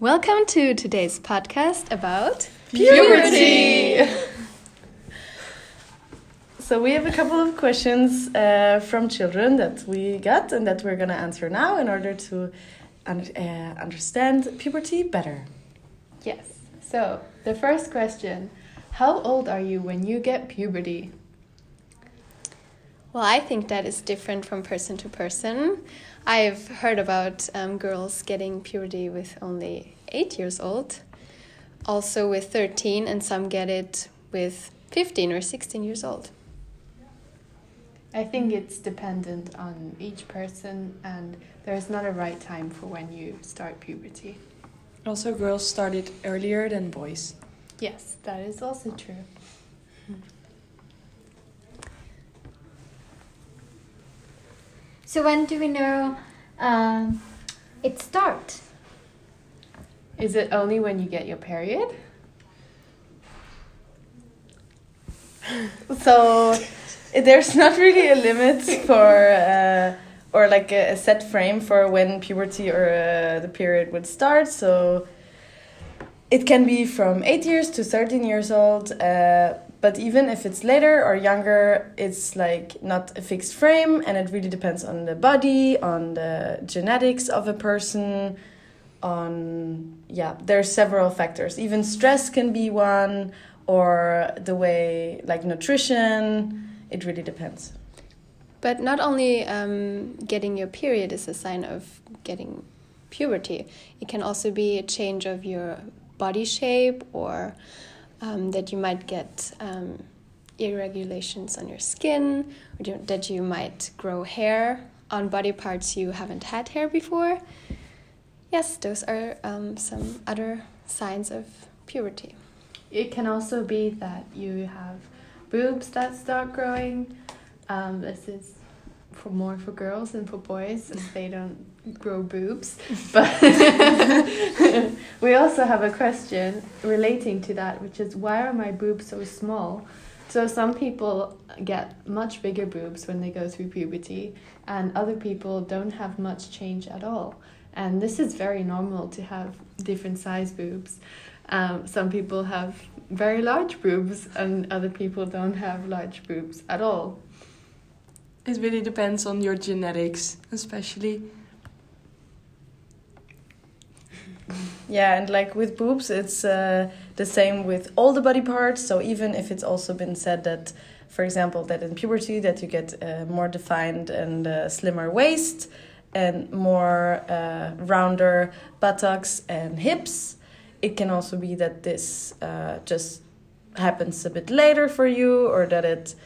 Welcome to today's podcast about Puberty! so, we have a couple of questions uh, from children that we got and that we're going to answer now in order to un uh, understand puberty better. Yes. So, the first question How old are you when you get puberty? Well, I think that is different from person to person. I've heard about um, girls getting puberty with only eight years old, also with 13, and some get it with 15 or 16 years old. I think it's dependent on each person, and there's not a right time for when you start puberty. Also, girls start it earlier than boys. Yes, that is also true. So when do we know um, it starts? Is it only when you get your period? so, there's not really a limit for, uh, or like a, a, set frame for when puberty or uh, the period would start. So, it can be from 8 years to 13 years old. Uh, but even if it's later or younger, it's like not a fixed frame and it really depends on the body, on the genetics of a person, on yeah, there's several factors. Even stress can be one or the way like nutrition, it really depends. But not only um, getting your period is a sign of getting puberty, it can also be a change of your body shape or um, that you might get um, irregulations on your skin, or that you might grow hair on body parts you haven't had hair before. Yes, those are um, some other signs of puberty. It can also be that you have boobs that start growing. Um, this is for more for girls than for boys, as they don't grow boobs. But we also have a question relating to that, which is why are my boobs so small? So some people get much bigger boobs when they go through puberty, and other people don't have much change at all. And this is very normal to have different size boobs. Um, some people have very large boobs, and other people don't have large boobs at all. It really depends on your genetics, especially. Yeah, and like with boobs, it's uh, the same with all the body parts. So even if it's also been said that, for example, that in puberty that you get a more defined and uh, slimmer waist and more uh, rounder buttocks and hips, it can also be that this uh, just happens a bit later for you, or that it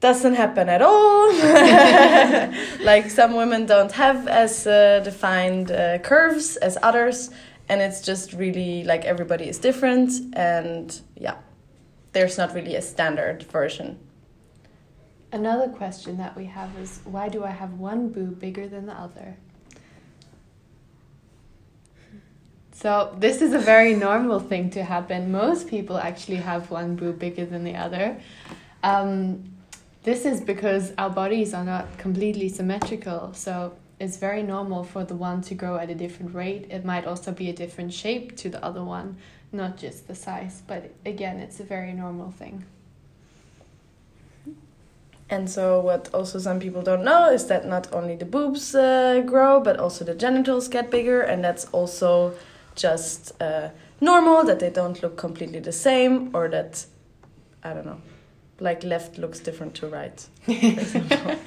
doesn't happen at all. like some women don't have as uh, defined uh, curves as others, and it's just really like everybody is different, and yeah, there's not really a standard version. Another question that we have is why do I have one boob bigger than the other? So, this is a very normal thing to happen. Most people actually have one boob bigger than the other. Um, this is because our bodies are not completely symmetrical, so it's very normal for the one to grow at a different rate. It might also be a different shape to the other one, not just the size, but again, it's a very normal thing. And so, what also some people don't know is that not only the boobs uh, grow, but also the genitals get bigger, and that's also just uh, normal that they don't look completely the same, or that I don't know like left looks different to right,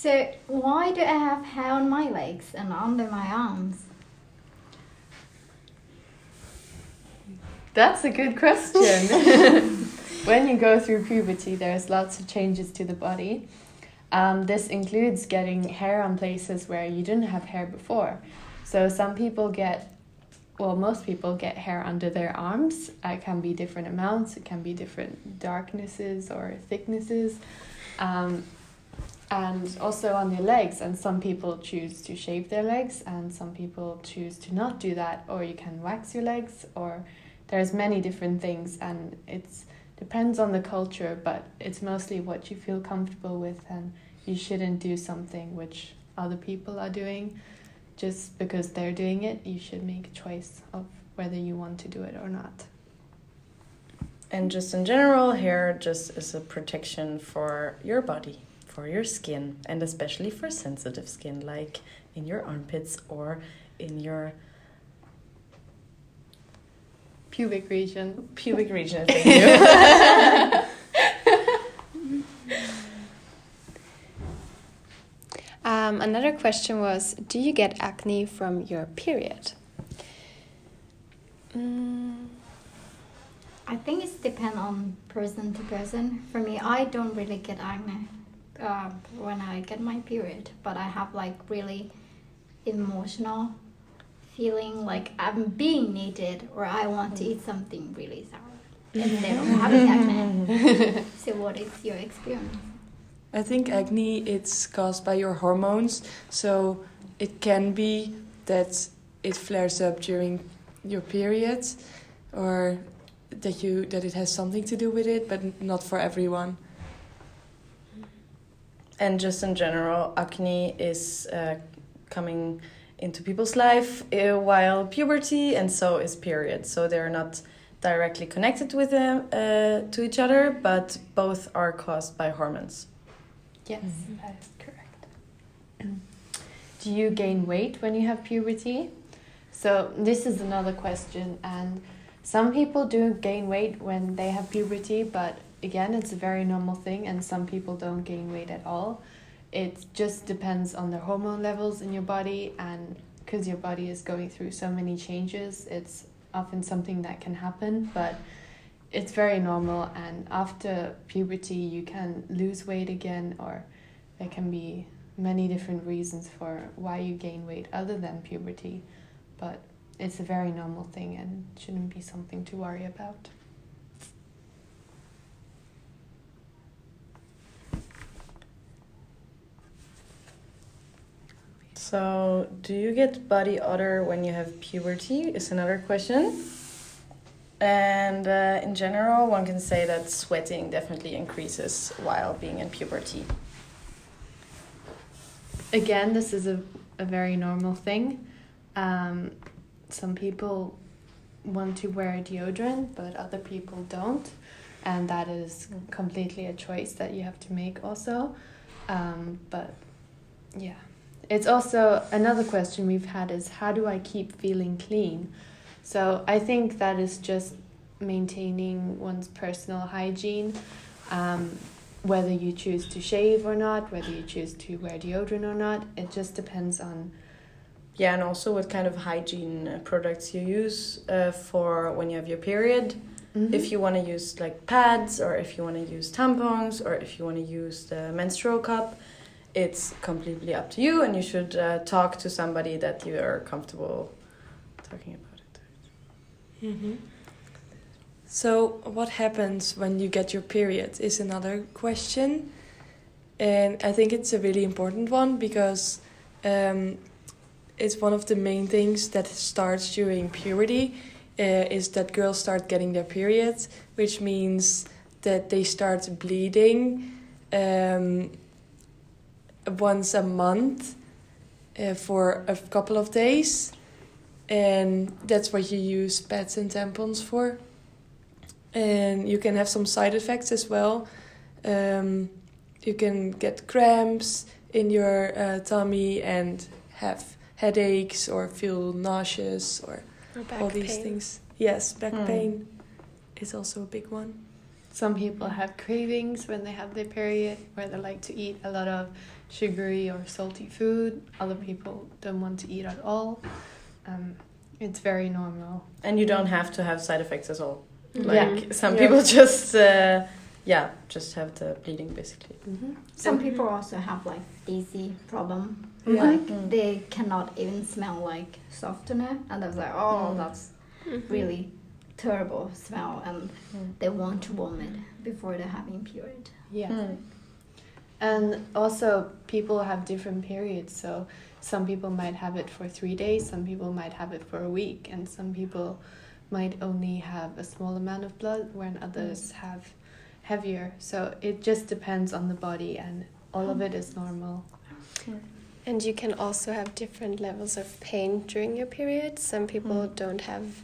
So why do I have hair on my legs and under my arms? That's a good question. when you go through puberty, there's lots of changes to the body. Um, this includes getting hair on places where you didn't have hair before. So some people get, well, most people get hair under their arms. It can be different amounts. It can be different darknesses or thicknesses. Um, and also on their legs and some people choose to shave their legs and some people choose to not do that or you can wax your legs or there's many different things and it's depends on the culture, but it's mostly what you feel comfortable with, and you shouldn't do something which other people are doing just because they're doing it. You should make a choice of whether you want to do it or not. And just in general, hair just is a protection for your body, for your skin, and especially for sensitive skin, like in your armpits or in your Pubic region. pubic region. Thank you. Um, another question was Do you get acne from your period? Mm, I think it's depend on person to person. For me, I don't really get acne uh, when I get my period, but I have like really emotional feeling like I'm being needed or I want to eat something really sour instead of having acne. so, what is your experience? I think acne it's caused by your hormones, so it can be that it flares up during your period, or that you that it has something to do with it, but not for everyone. And just in general, acne is uh, coming into people's life uh, while puberty, and so is period. So they're not directly connected with them uh, to each other, but both are caused by hormones. Yes, that is correct. Do you gain weight when you have puberty? So, this is another question, and some people do gain weight when they have puberty, but again, it's a very normal thing, and some people don't gain weight at all. It just depends on the hormone levels in your body, and because your body is going through so many changes, it's often something that can happen, but it's very normal and after puberty you can lose weight again or there can be many different reasons for why you gain weight other than puberty but it's a very normal thing and shouldn't be something to worry about So, do you get body odor when you have puberty? Is another question. And uh, in general, one can say that sweating definitely increases while being in puberty. again this is a, a very normal thing um, some people want to wear deodorant but other people don't and that is completely a choice that you have to make also um, but yeah it's also another question we've had is how do i keep feeling clean so i think that is just maintaining one's personal hygiene um, whether you choose to shave or not whether you choose to wear deodorant or not it just depends on Yeah, and also what kind of hygiene uh, products you use uh, for when you have your period. If you want to use like pads, or if you want to use tampons, or if you want to use the menstrual cup, it's completely up to you, and you should uh, talk to somebody that you are comfortable talking about it. Mm-hmm. So, what happens when you get your period is another question. And I think it's a really important one because um, it's one of the main things that starts during puberty uh, is that girls start getting their periods, which means that they start bleeding um, once a month uh, for a couple of days. And that's what you use pads and tampons for and you can have some side effects as well. Um, you can get cramps in your uh, tummy and have headaches or feel nauseous or or all these pain. things. Yes, back Hmm. pain is also a big one. some people have cravings when they have their period where they like to eat a lot of sugary or salty food other people don't want to eat at all um, it's very normal And you don't have to have side effects at all. Mhm. Like some Yeah. people just, uh, yeah, just have the bleeding basically. mm-hmm. Some people also have like dizzy problem. Yeah. Like Mm. they cannot even smell like softener, and they're like, oh, Mm. that's Mhm. really terrible smell, and Mm. they want to vomit before they're having period. yeah Mm. And also, people have different periods. So, some people might have it for three days, some people might have it for a week, and some people might only have a small amount of blood, when others have heavier. So it just depends on the body, and all of it is normal. And you can also have different levels of pain during your period. Some people Mm. don't have,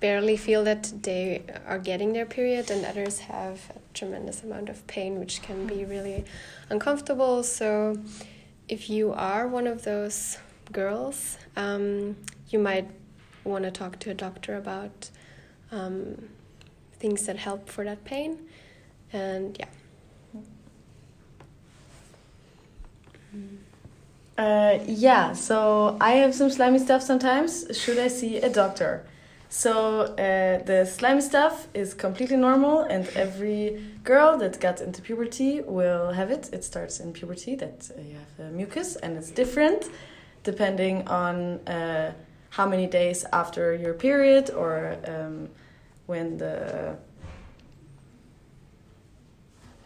barely feel that they are getting their period, and others have a tremendous amount of pain, which can be really uncomfortable. So, if you are one of those girls, um, you might want to talk to a doctor about um, things that help for that pain. And yeah. Uh, yeah, so I have some slimy stuff sometimes. Should I see a doctor? So uh, the slimy stuff is completely normal, and every girl that got into puberty will have it. It starts in puberty that uh, you have mucus, and it's different depending on uh, how many days after your period or um, when the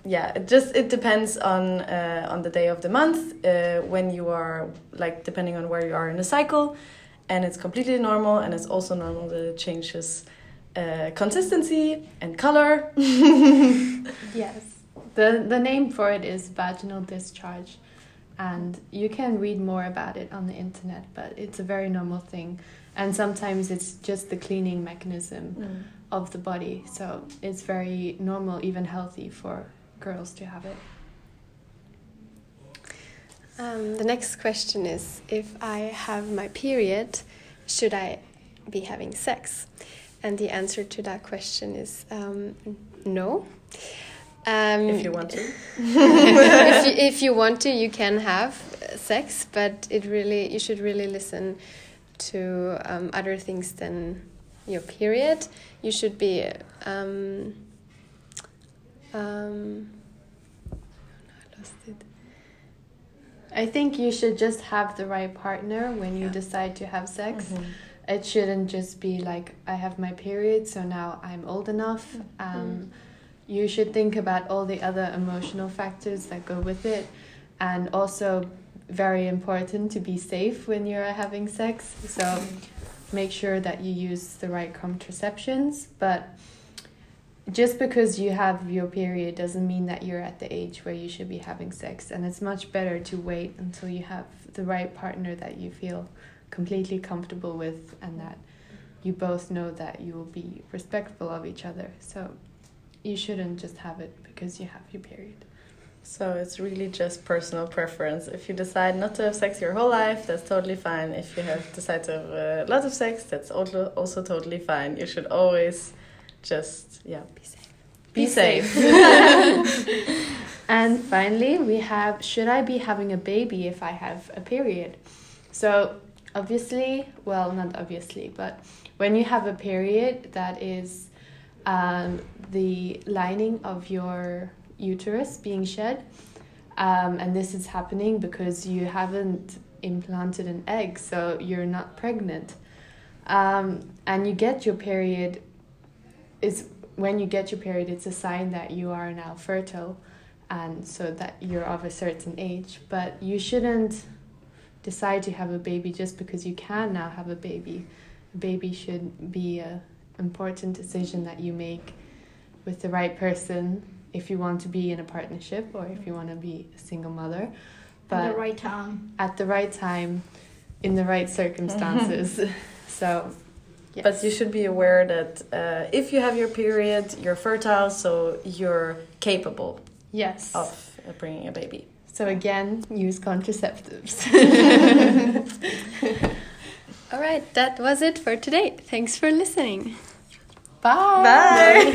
yeah it just it depends on uh, on the day of the month uh, when you are like depending on where you are in the cycle and it's completely normal and it's also normal that it changes uh, consistency and color Yes. The the name for it is vaginal discharge. And you can read more about it on the internet, but it's a very normal thing. And sometimes it's just the cleaning mechanism of the body. So it's very normal, even healthy for girls to have it. Um, the next question is if I have my period, should I be having sex? And the answer to that question is um, no. Um, if you want to if, you, if you want to, you can have sex, but it really you should really listen to um, other things than your period. You should be. Um, um, I lost it. I think you should just have the right partner when you decide to have sex. Mhm. It shouldn't just be like, I have my period, so now I'm old enough. Um, you should think about all the other emotional factors that go with it. And also, very important to be safe when you're having sex. So, make sure that you use the right contraceptions. But just because you have your period doesn't mean that you're at the age where you should be having sex. And it's much better to wait until you have the right partner that you feel completely comfortable with and that you both know that you will be respectful of each other. So you shouldn't just have it because you have your period. So it's really just personal preference. If you decide not to have sex your whole life, that's totally fine. If you have decided to have uh, a lot of sex, that's also also totally fine. You should always just yeah Be safe. be, safe. And finally, we have should I be having a baby if I have a period? So, obviously, well, not obviously, but when you have a period, that is um, the lining of your uterus being shed. Um, and this is happening because you haven't implanted an egg, so you're not pregnant. Um, and you get your period, is when you get your period, it's a sign that you are now fertile and so that you're of a certain age. But you shouldn't decide to have a baby just because you can now have a baby. A baby should be a important decision that you make with the right person if you want to be in a partnership or if you want to be a single mother. At But the right time. at the right time, in the right circumstances. so, yes. But you should be aware that uh, if you have your period, you're fertile, so you're capable yes. of uh, bringing a baby. So again, use contraceptives. All right, that was it for today. Thanks for listening. Bye. Bye.